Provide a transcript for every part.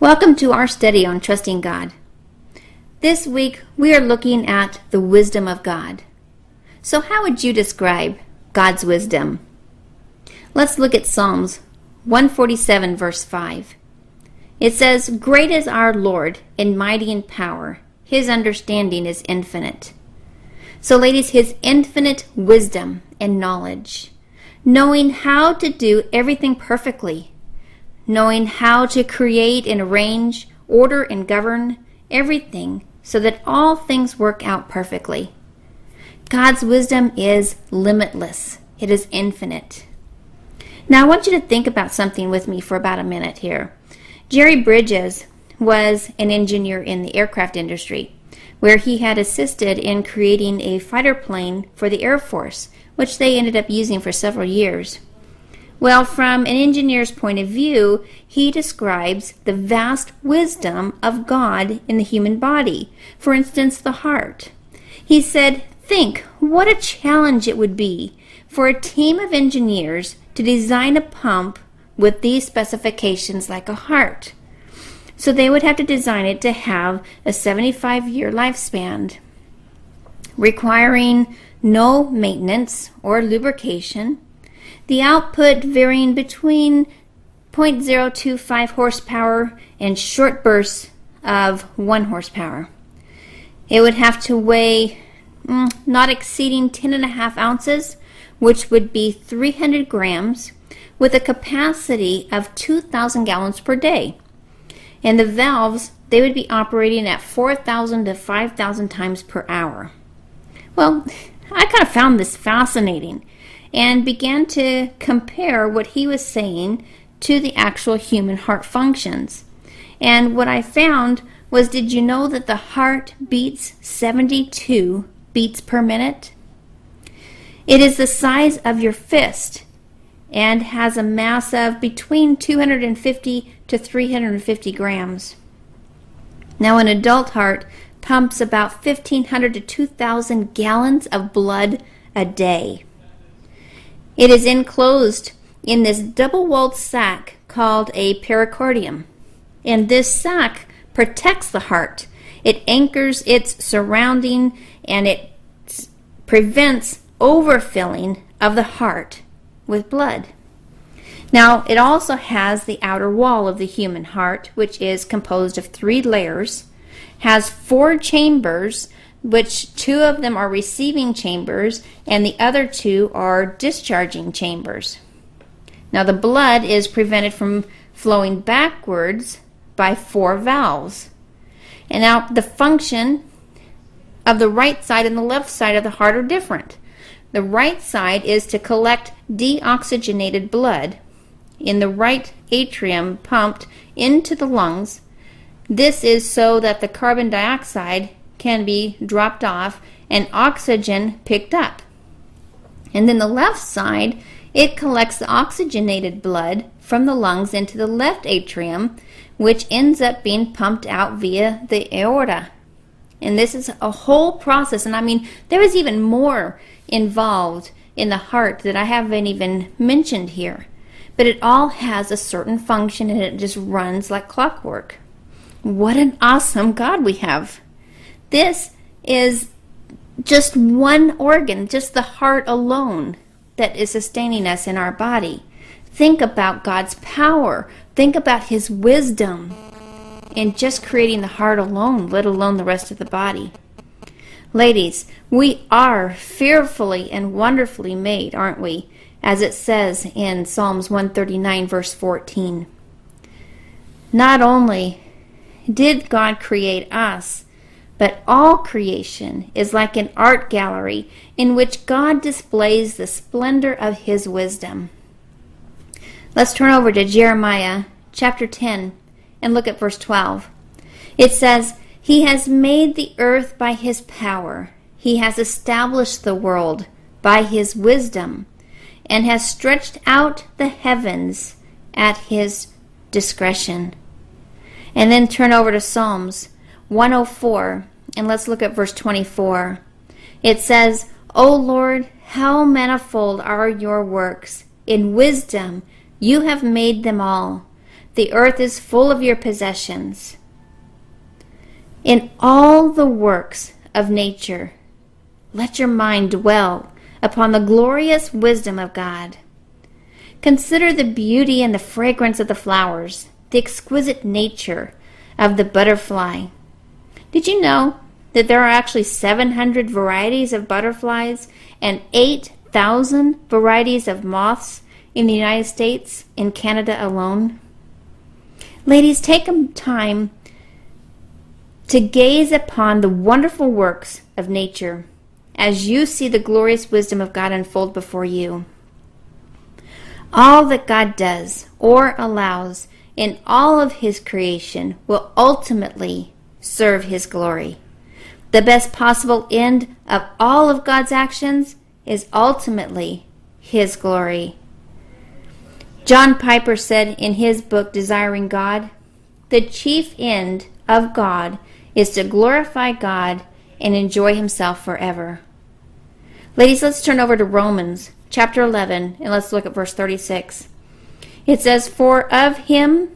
Welcome to our study on trusting God. This week we are looking at the wisdom of God. So, how would you describe God's wisdom? Let's look at Psalms 147, verse 5. It says, Great is our Lord and mighty in power, his understanding is infinite. So, ladies, his infinite wisdom and knowledge, knowing how to do everything perfectly knowing how to create and arrange, order and govern everything so that all things work out perfectly. God's wisdom is limitless, it is infinite. Now, I want you to think about something with me for about a minute here. Jerry Bridges was an engineer in the aircraft industry, where he had assisted in creating a fighter plane for the Air Force, which they ended up using for several years. Well, from an engineer's point of view, he describes the vast wisdom of God in the human body, for instance, the heart. He said, Think what a challenge it would be for a team of engineers to design a pump with these specifications like a heart. So they would have to design it to have a 75 year lifespan, requiring no maintenance or lubrication the output varying between 0.025 horsepower and short bursts of 1 horsepower. It would have to weigh mm, not exceeding 10.5 ounces, which would be 300 grams, with a capacity of 2,000 gallons per day. And the valves, they would be operating at 4,000 to 5,000 times per hour. Well, I kind of found this fascinating and began to compare what he was saying to the actual human heart functions. And what I found was did you know that the heart beats 72 beats per minute? It is the size of your fist and has a mass of between 250 to 350 grams. Now, an adult heart pumps about 1,500 to 2,000 gallons of blood a day. It is enclosed in this double walled sac called a pericardium. And this sac protects the heart. It anchors its surrounding and it prevents overfilling of the heart with blood. Now, it also has the outer wall of the human heart, which is composed of three layers, has four chambers which two of them are receiving chambers and the other two are discharging chambers. Now, the blood is prevented from flowing backwards by four valves. And now, the function of the right side and the left side of the heart are different. The right side is to collect deoxygenated blood in the right atrium pumped into the lungs. This is so that the carbon dioxide can be dropped off and oxygen picked up. And then the left side, it collects the oxygenated blood from the lungs into the left atrium, which ends up being pumped out via the aorta. And this is a whole process. And I mean, there is even more involved in the heart that I haven't even mentioned here. But it all has a certain function and it just runs like clockwork. What an awesome God we have! This is just one organ, just the heart alone, that is sustaining us in our body. Think about God's power. Think about His wisdom in just creating the heart alone, let alone the rest of the body. Ladies, we are fearfully and wonderfully made, aren't we? As it says in Psalms 139, verse 14. Not only did God create us, but all creation is like an art gallery in which God displays the splendor of his wisdom. Let's turn over to Jeremiah chapter 10 and look at verse 12. It says, He has made the earth by his power, he has established the world by his wisdom, and has stretched out the heavens at his discretion. And then turn over to Psalms 104, and let's look at verse 24. It says, O Lord, how manifold are your works! In wisdom you have made them all. the earth is full of your possessions. In all the works of nature, let your mind dwell upon the glorious wisdom of God. Consider the beauty and the fragrance of the flowers, the exquisite nature of the butterfly. Did you know that there are actually 700 varieties of butterflies and 8,000 varieties of moths in the United States and Canada alone? Ladies, take time to gaze upon the wonderful works of nature as you see the glorious wisdom of God unfold before you. All that God does or allows in all of His creation will ultimately serve His glory. The best possible end of all of God's actions is ultimately His glory. John Piper said in his book Desiring God, the chief end of God is to glorify God and enjoy Himself forever. Ladies, let's turn over to Romans chapter 11 and let's look at verse 36. It says, For of him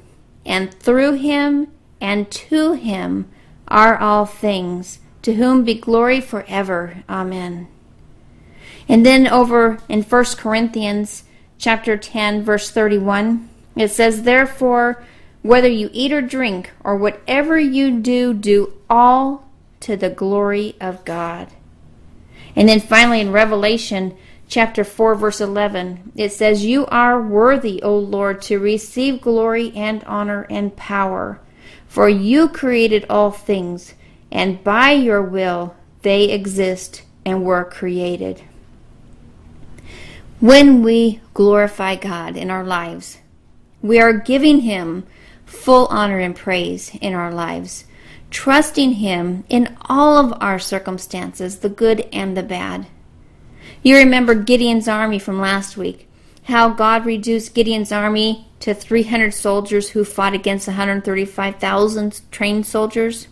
and through him and to him are all things, to whom be glory forever. Amen. And then over in 1 Corinthians chapter 10 verse 31, it says, Therefore, whether you eat or drink or whatever you do, do all to the glory of God. And then finally in Revelation chapter 4 verse 11 it says you are worthy o lord to receive glory and honor and power for you created all things and by your will they exist and were created when we glorify god in our lives we are giving him full honor and praise in our lives trusting Him in all of our circumstances, the good and the bad. You remember Gideon's army from last week, how God reduced Gideon's army to 300 soldiers who fought against 135,000 trained soldiers?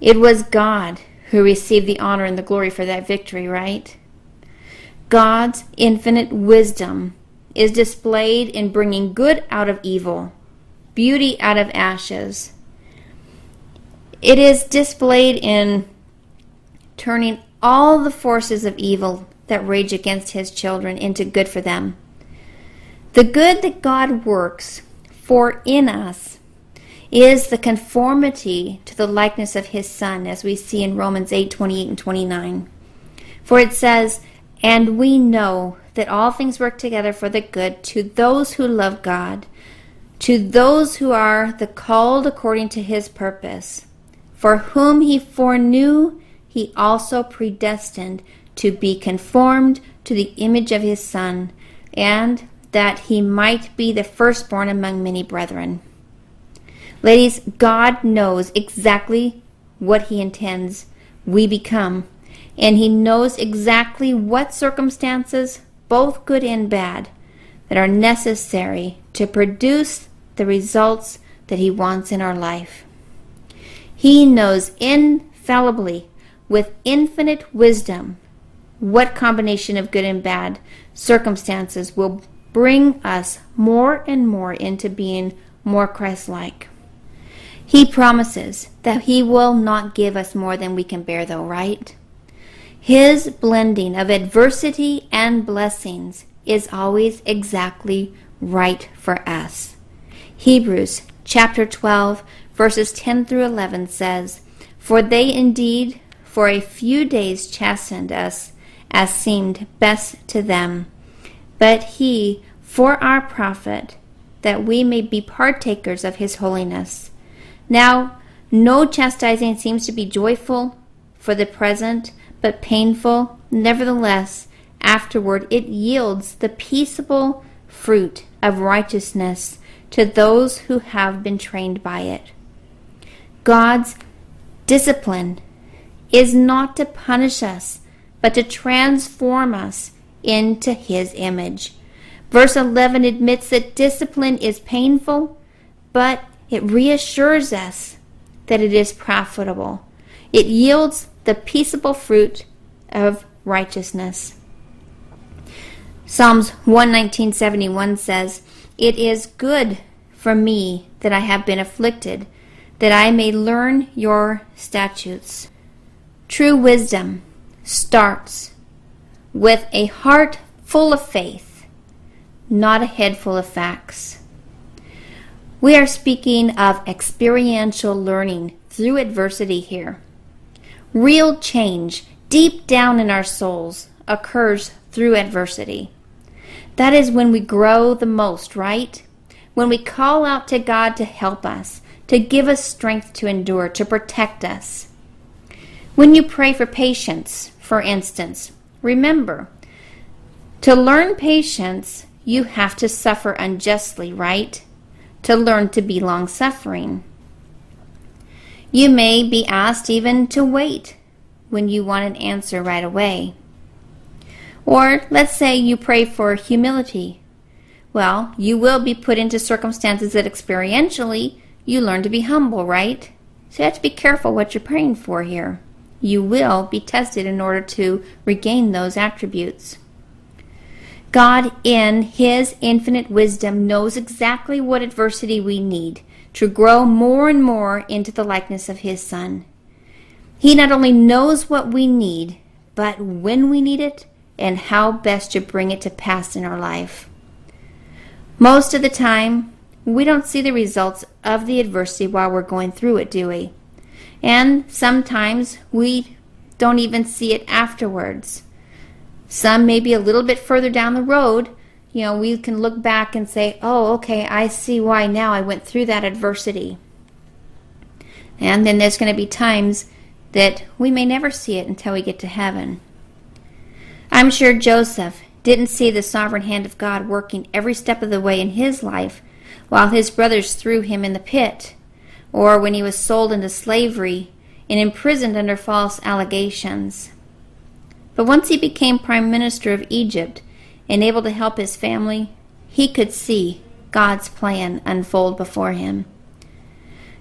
It was God who received the honor and the glory for that victory, right? God's infinite wisdom is displayed in bringing good out of evil, beauty out of ashes, it is displayed in turning all the forces of evil that rage against his children into good for them. The good that God works for in us is the conformity to the likeness of his son as we see in Romans 8:28 and 29. For it says, And we know that all things work together for the good to those who love God, to those who are the called according to his purpose. For whom he foreknew, he also predestined to be conformed to the image of his Son, and that he might be the firstborn among many brethren. Ladies, God knows exactly what he intends we become, and he knows exactly what circumstances, both good and bad, that are necessary to produce the results that he wants in our life. He knows infallibly, with infinite wisdom, what combination of good and bad circumstances will bring us more and more into being more Christ like. He promises that He will not give us more than we can bear, though, right? His blending of adversity and blessings is always exactly right for us. Hebrews chapter 12, verses 10 through 11 says, For they indeed for a few days chastened us as seemed best to them, but he for our profit, that we may be partakers of his holiness. Now, no chastising seems to be joyful for the present, but painful. Nevertheless, afterward it yields the peaceable fruit of righteousness to those who have been trained by it. God's discipline is not to punish us, but to transform us into His image. Verse 11 admits that discipline is painful, but it reassures us that it is profitable. It yields the peaceable fruit of righteousness. Psalms 119:71 says, "It is good for me that I have been afflicted, that I may learn your statutes. True wisdom starts with a heart full of faith, not a head full of facts. We are speaking of experiential learning through adversity here. Real change deep down in our souls occurs through adversity. That is when we grow the most, right? When we call out to God to help us, to give us strength to endure, to protect us. When you pray for patience, for instance, remember to learn patience, you have to suffer unjustly, right? To learn to be long suffering. You may be asked even to wait when you want an answer right away. Or let's say you pray for humility. Well, you will be put into circumstances that experientially you learn to be humble, right? So you have to be careful what you're praying for here. You will be tested in order to regain those attributes. God, in His infinite wisdom, knows exactly what adversity we need to grow more and more into the likeness of His Son. He not only knows what we need, but when we need it and how best to bring it to pass in our life. Most of the time, we don't see the results of the adversity while we're going through it, do we? And sometimes we don't even see it afterwards. Some maybe a little bit further down the road, you know, we can look back and say, oh, okay, I see why now I went through that adversity. And then there's going to be times that we may never see it until we get to heaven. I'm sure Joseph didn't see the sovereign hand of God working every step of the way in his life while his brothers threw him in the pit, or when he was sold into slavery and imprisoned under false allegations. But once he became prime minister of Egypt and able to help his family, he could see God's plan unfold before him.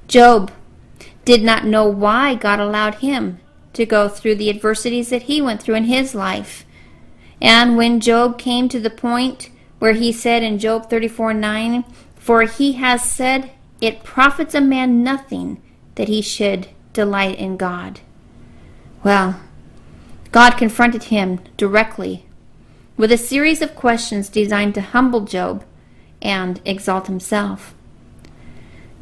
Job did not know why God allowed him to go through the adversities that he went through in his life. And when Job came to the point where he said in Job 34 9, For he has said, It profits a man nothing that he should delight in God. Well, God confronted him directly with a series of questions designed to humble Job and exalt himself.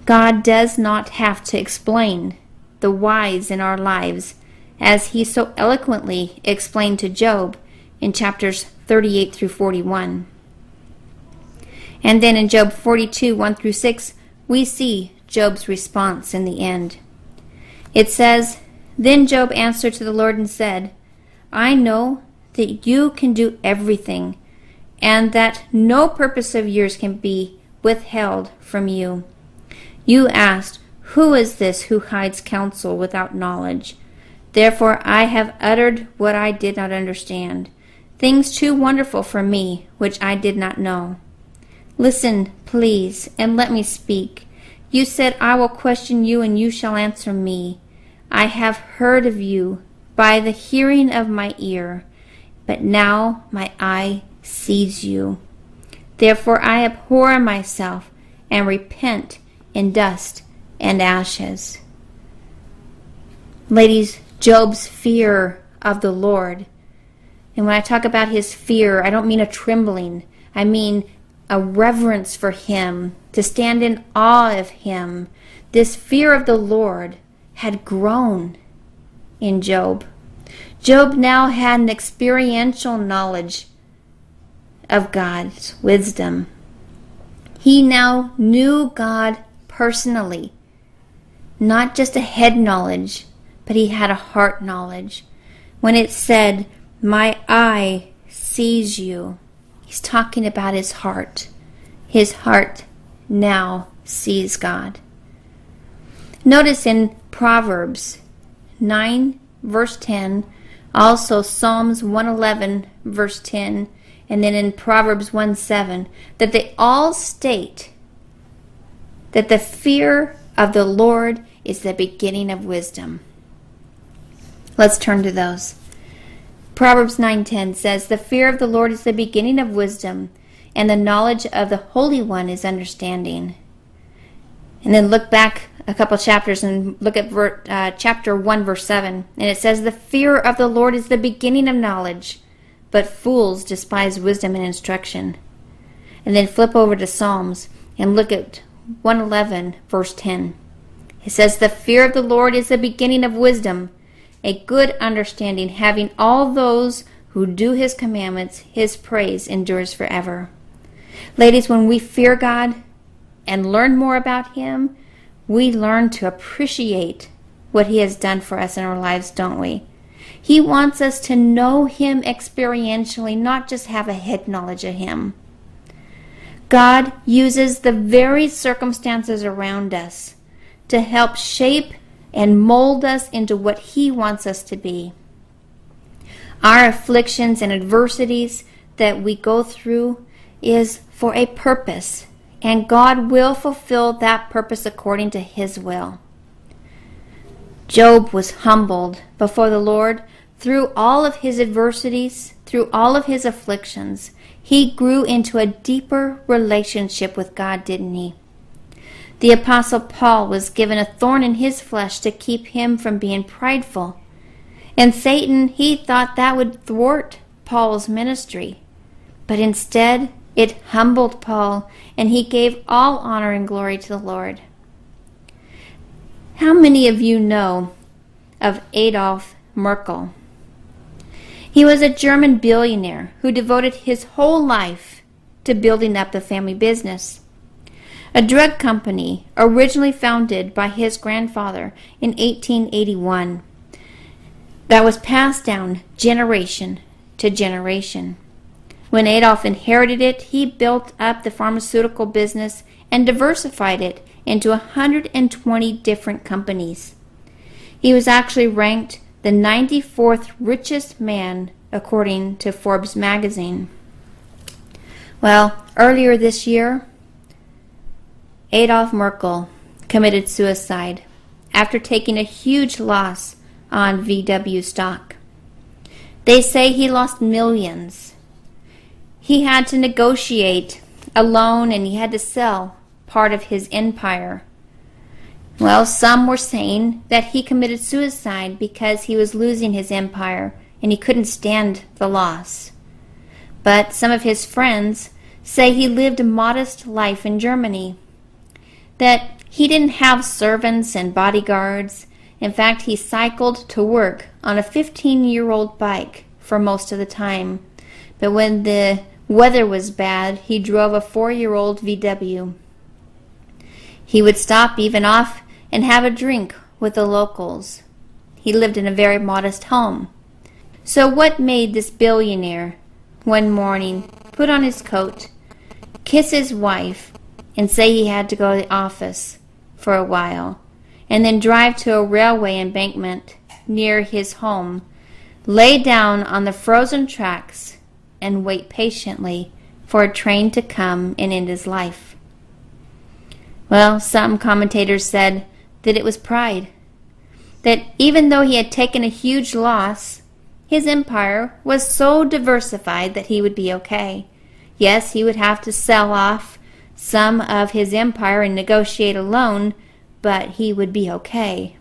God does not have to explain the whys in our lives as he so eloquently explained to Job in chapters 38 through 41. And then in Job 42, 1 through 6, we see Job's response in the end. It says, Then Job answered to the Lord and said, I know that you can do everything, and that no purpose of yours can be withheld from you. You asked, Who is this who hides counsel without knowledge? Therefore I have uttered what I did not understand things too wonderful for me, which I did not know. Listen, please, and let me speak. You said, I will question you, and you shall answer me. I have heard of you by the hearing of my ear, but now my eye sees you. Therefore I abhor myself and repent in dust and ashes. Ladies, Job's fear of the Lord and when I talk about his fear, I don't mean a trembling. I mean a reverence for him, to stand in awe of him. This fear of the Lord had grown in Job. Job now had an experiential knowledge of God's wisdom. He now knew God personally, not just a head knowledge, but he had a heart knowledge. When it said, my eye sees you. He's talking about his heart. His heart now sees God. Notice in Proverbs 9, verse 10, also Psalms 111, verse 10, and then in Proverbs 1 7, that they all state that the fear of the Lord is the beginning of wisdom. Let's turn to those. Proverbs 9:10 says, "The fear of the Lord is the beginning of wisdom, and the knowledge of the Holy One is understanding." And then look back a couple chapters and look at ver, uh, chapter 1, verse 7. And it says, The fear of the Lord is the beginning of knowledge, but fools despise wisdom and instruction. And then flip over to Psalms and look at 111, verse 10. It says, The fear of the Lord is the beginning of wisdom, a good understanding, having all those who do his commandments, his praise endures forever. Ladies, when we fear God and learn more about him, we learn to appreciate what he has done for us in our lives, don't we? He wants us to know him experientially, not just have a head knowledge of him. God uses the very circumstances around us to help shape and mold us into what He wants us to be. Our afflictions and adversities that we go through is for a purpose, and God will fulfill that purpose according to His will. Job was humbled before the Lord through all of his adversities, through all of his afflictions. He grew into a deeper relationship with God, didn't he? The Apostle Paul was given a thorn in his flesh to keep him from being prideful. And Satan, he thought that would thwart Paul's ministry. But instead, it humbled Paul, and he gave all honor and glory to the Lord. How many of you know of Adolf Merckle? He was a German billionaire who devoted his whole life to building up the family business. A drug company originally founded by his grandfather in 1881 that was passed down generation to generation. When Adolf inherited it, he built up the pharmaceutical business and diversified it into 120 different companies. He was actually ranked the 94th richest man according to Forbes magazine. Well, earlier this year, Adolf Merckle committed suicide after taking a huge loss on VW stock. They say he lost millions. He had to negotiate a loan and he had to sell part of his empire well, some were saying that he committed suicide because he was losing his empire and he couldn't stand the loss. But some of his friends say he lived a modest life in Germany, that he didn't have servants and bodyguards. In fact, he cycled to work on a 15 year old bike for most of the time. But when the weather was bad, he drove a four year old VW. He would stop even off and have a drink with the locals. He lived in a very modest home. So, what made this billionaire one morning put on his coat, kiss his wife, and say he had to go to the office for a while, and then drive to a railway embankment near his home, lay down on the frozen tracks, and wait patiently for a train to come and end his life? Well, some commentators said that it was pride. That even though he had taken a huge loss, his empire was so diversified that he would be okay. Yes, he would have to sell off some of his empire and negotiate a loan, but he would be okay.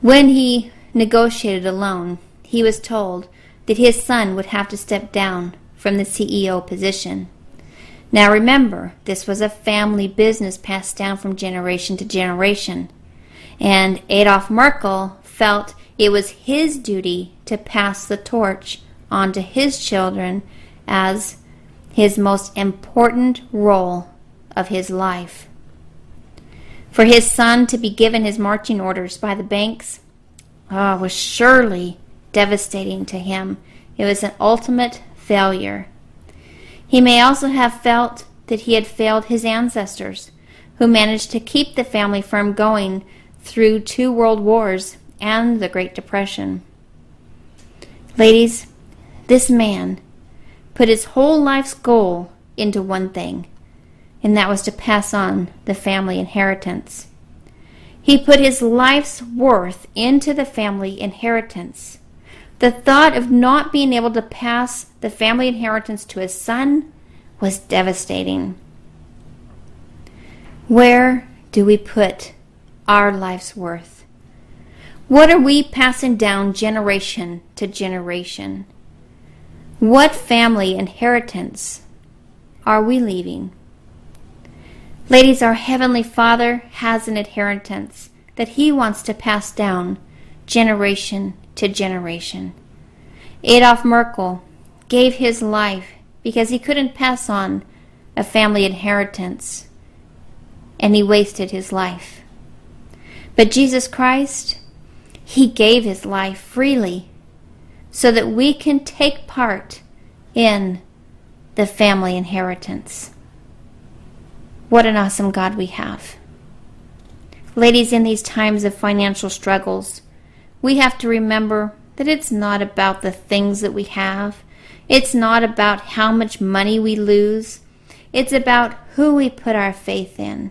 When he negotiated a loan, he was told that his son would have to step down from the CEO position. Now remember, this was a family business passed down from generation to generation. And Adolf Merckle felt it was his duty to pass the torch on to his children as his most important role of his life. For his son to be given his marching orders by the banks oh, was surely devastating to him. It was an ultimate failure. He may also have felt that he had failed his ancestors, who managed to keep the family firm going through two world wars and the Great Depression. Ladies, this man put his whole life's goal into one thing, and that was to pass on the family inheritance. He put his life's worth into the family inheritance. The thought of not being able to pass the family inheritance to his son was devastating. Where do we put our life's worth? What are we passing down generation to generation? What family inheritance are we leaving? Ladies, our Heavenly Father has an inheritance that He wants to pass down generation to generation. Adolf Merckle gave his life because he couldn't pass on a family inheritance and he wasted his life. But Jesus Christ, he gave his life freely so that we can take part in the family inheritance. What an awesome God we have. Ladies, in these times of financial struggles, we have to remember that it's not about the things that we have. It's not about how much money we lose. It's about who we put our faith in.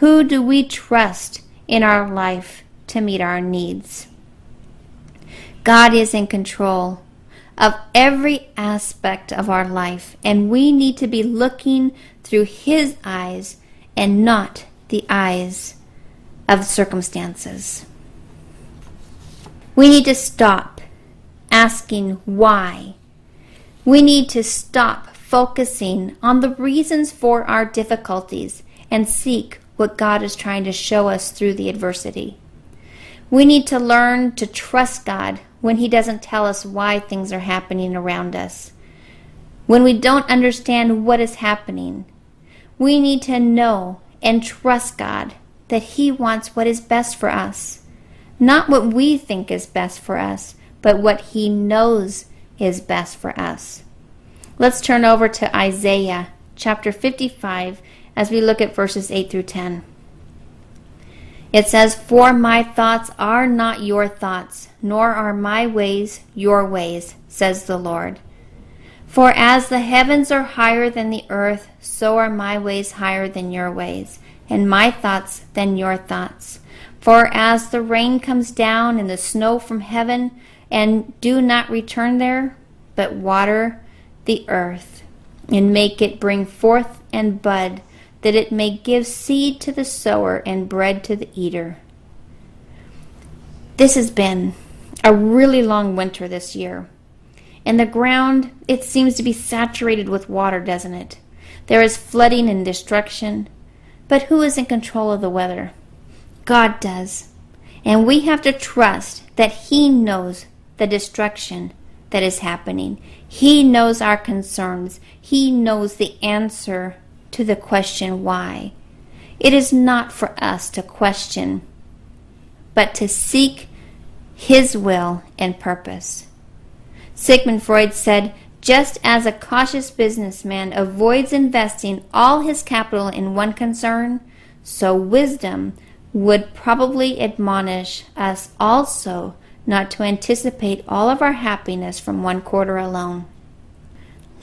Who do we trust in our life to meet our needs? God is in control of every aspect of our life, and we need to be looking through His eyes and not the eyes of circumstances. We need to stop asking why. We need to stop focusing on the reasons for our difficulties and seek what God is trying to show us through the adversity. We need to learn to trust God when He doesn't tell us why things are happening around us. When we don't understand what is happening, we need to know and trust God that He wants what is best for us. Not what we think is best for us, but what He knows is best for us. Let's turn over to Isaiah chapter 55 as we look at verses 8 through 10. It says, For my thoughts are not your thoughts, nor are my ways your ways, says the Lord. For as the heavens are higher than the earth, so are my ways higher than your ways, and my thoughts than your thoughts. For as the rain comes down and the snow from heaven, and do not return there, but water the earth, and make it bring forth and bud, that it may give seed to the sower and bread to the eater. This has been a really long winter this year. And the ground, it seems to be saturated with water, doesn't it? There is flooding and destruction. But who is in control of the weather? God does. And we have to trust that He knows the destruction that is happening. He knows our concerns. He knows the answer to the question why. It is not for us to question, but to seek His will and purpose. Sigmund Freud said, just as a cautious businessman avoids investing all his capital in one concern, so wisdom would probably admonish us also not to anticipate all of our happiness from one quarter alone.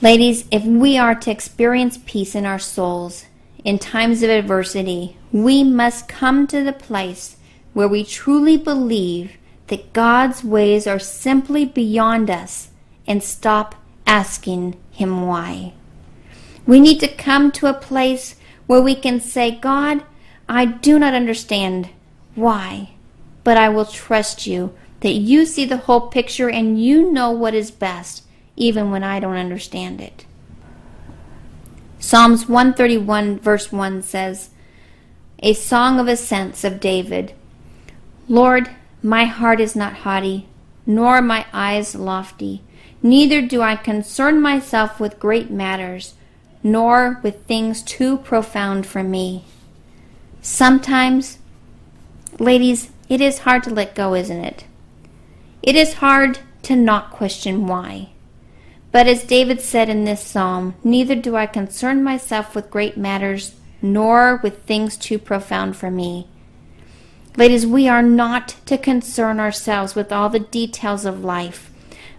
Ladies, if we are to experience peace in our souls in times of adversity, we must come to the place where we truly believe that God's ways are simply beyond us and stop asking Him why. We need to come to a place where we can say, God, I do not understand why, but I will trust you that you see the whole picture and you know what is best even when I don't understand it. Psalms 131, verse 1 says, A song of ascents of David. Lord, my heart is not haughty, nor my eyes lofty, neither do I concern myself with great matters, nor with things too profound for me. Sometimes, ladies, it is hard to let go, isn't it? It is hard to not question why. But as David said in this psalm, neither do I concern myself with great matters, nor with things too profound for me. Ladies, we are not to concern ourselves with all the details of life.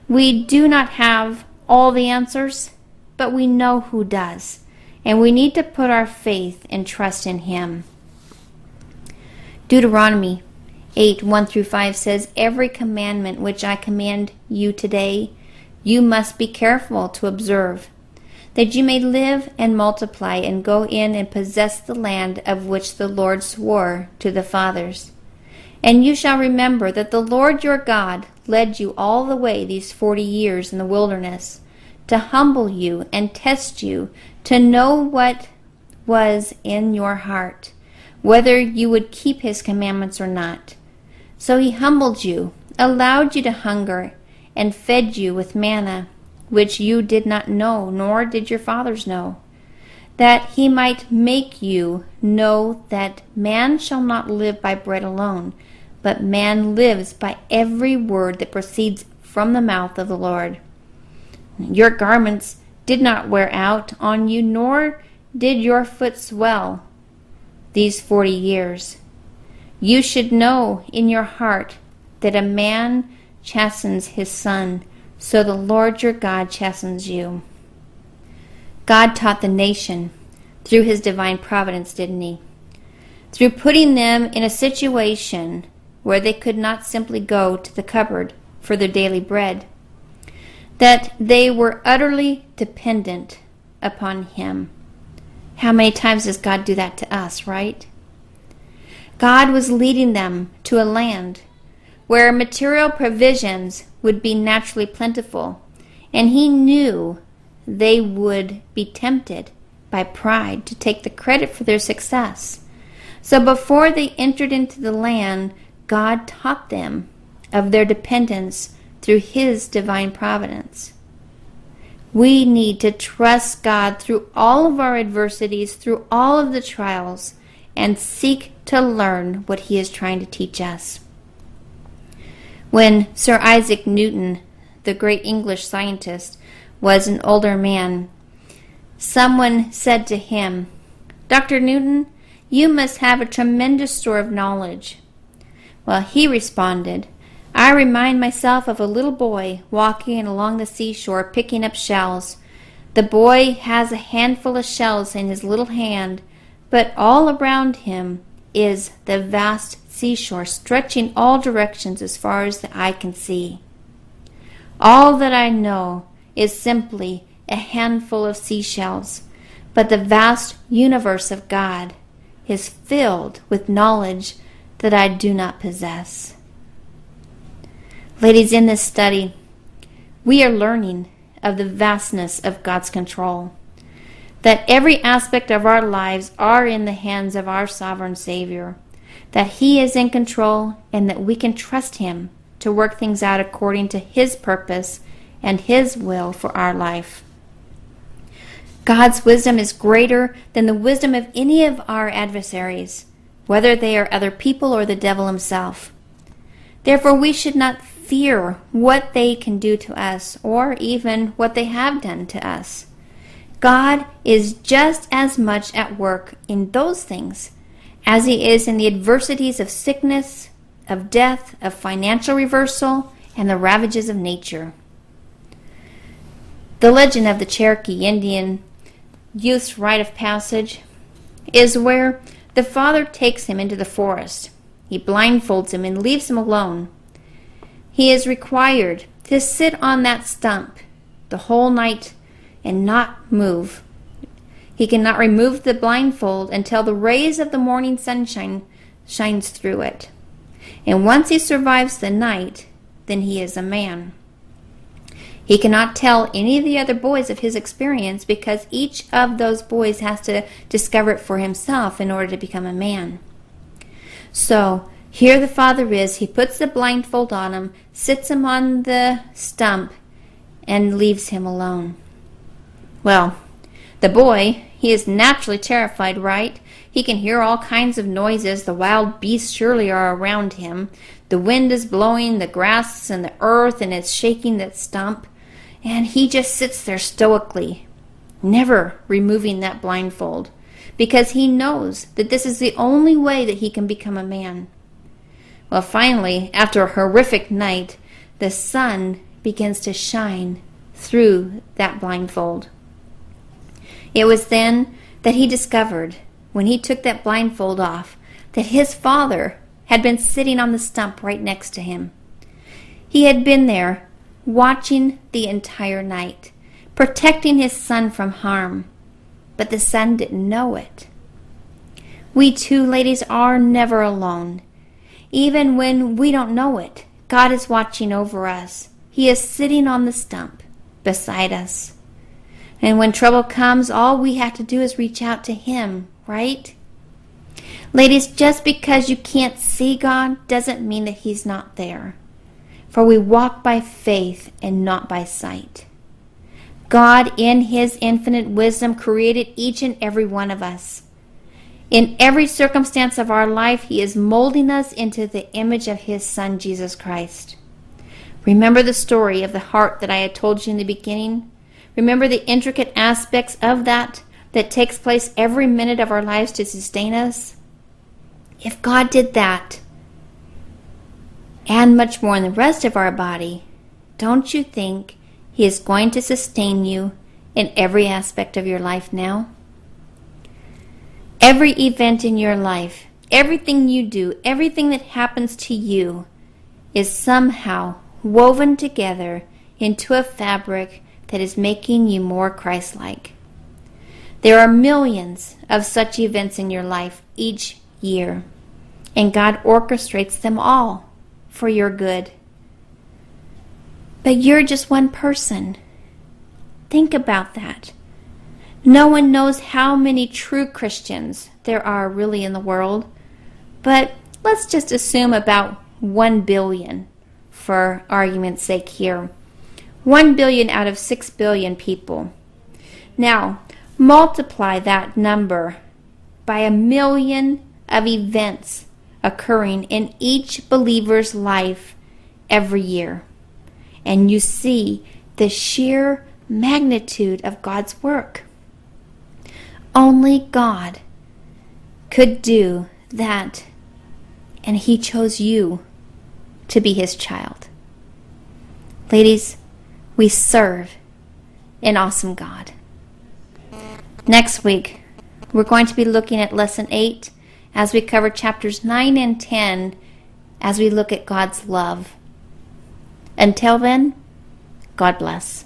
We do not have all the answers, but we know who does, and we need to put our faith and trust in Him. Deuteronomy 8 1 through 5 says, Every commandment which I command you today, you must be careful to observe, that you may live and multiply and go in and possess the land of which the Lord swore to the fathers. And you shall remember that the Lord your God led you all the way these forty years in the wilderness, to humble you and test you, to know what was in your heart, whether you would keep his commandments or not. So he humbled you, allowed you to hunger, and fed you with manna which you did not know, nor did your fathers know, that he might make you know that man shall not live by bread alone, but man lives by every word that proceeds from the mouth of the Lord. Your garments did not wear out on you, nor did your foot swell these forty years. You should know in your heart that a man chastens his son so the Lord your God chastens you. God taught the nation through his divine providence, didn't he? Through putting them in a situation where they could not simply go to the cupboard for their daily bread, that they were utterly dependent upon him. How many times does God do that to us, right? God was leading them to a land where material provisions would be naturally plentiful, and he knew they would be tempted by pride to take the credit for their success. So before they entered into the land, God taught them of their dependence through his divine providence. We need to trust God through all of our adversities, through all of the trials, and seek to learn what he is trying to teach us. When Sir Isaac Newton, the great English scientist, was an older man, someone said to him, Dr. Newton, you must have a tremendous store of knowledge. Well, he responded, I remind myself of a little boy walking along the seashore picking up shells. The boy has a handful of shells in his little hand, but all around him is the vast seashore stretching all directions as far as the eye can see. All that I know is simply a handful of seashells, but the vast universe of God is filled with knowledge that I do not possess. Ladies, in this study, we are learning of the vastness of God's control, that every aspect of our lives are in the hands of our sovereign Savior that He is in control and that we can trust Him to work things out according to His purpose and His will for our life. God's wisdom is greater than the wisdom of any of our adversaries, whether they are other people or the devil himself. Therefore, we should not fear what they can do to us or even what they have done to us. God is just as much at work in those things as he is in the adversities of sickness, of death, of financial reversal, and the ravages of nature. The legend of the Cherokee Indian youth's rite of passage is where the father takes him into the forest. He blindfolds him and leaves him alone. He is required to sit on that stump the whole night and not move he cannot remove the blindfold until the rays of the morning sunshine shines through it. And once he survives the night, then he is a man. He cannot tell any of the other boys of his experience because each of those boys has to discover it for himself in order to become a man. So, here the father is. He puts the blindfold on him, sits him on the stump, and leaves him alone. Well, the boy, he is naturally terrified, right? He can hear all kinds of noises. The wild beasts surely are around him. The wind is blowing the grass and the earth, and it's shaking that stump. And he just sits there stoically, never removing that blindfold, because he knows that this is the only way that he can become a man. Well, finally, after a horrific night, the sun begins to shine through that blindfold. It was then that he discovered, when he took that blindfold off, that his father had been sitting on the stump right next to him. He had been there, watching the entire night, protecting his son from harm, but the son didn't know it. We too, ladies, are never alone. Even when we don't know it, God is watching over us. He is sitting on the stump beside us. And when trouble comes, all we have to do is reach out to Him, right? Ladies, just because you can't see God doesn't mean that He's not there. For we walk by faith and not by sight. God, in His infinite wisdom, created each and every one of us. In every circumstance of our life, He is molding us into the image of His Son, Jesus Christ. Remember the story of the heart that I had told you in the beginning? Remember the intricate aspects of that that takes place every minute of our lives to sustain us? If God did that, and much more in the rest of our body, don't you think He is going to sustain you in every aspect of your life now? Every event in your life, everything you do, everything that happens to you is somehow woven together into a fabric that is making you more Christ like. There are millions of such events in your life each year, and God orchestrates them all for your good. But you're just one person. Think about that. No one knows how many true Christians there are really in the world, but let's just assume about 1 billion for argument's sake here. 1 billion out of 6 billion people. Now, multiply that number by a million of events occurring in each believer's life every year. And you see the sheer magnitude of God's work. Only God could do that, and He chose you to be His child. Ladies, we serve an awesome God. Next week, we're going to be looking at Lesson 8 as we cover chapters 9 and 10 as we look at God's love. Until then, God bless.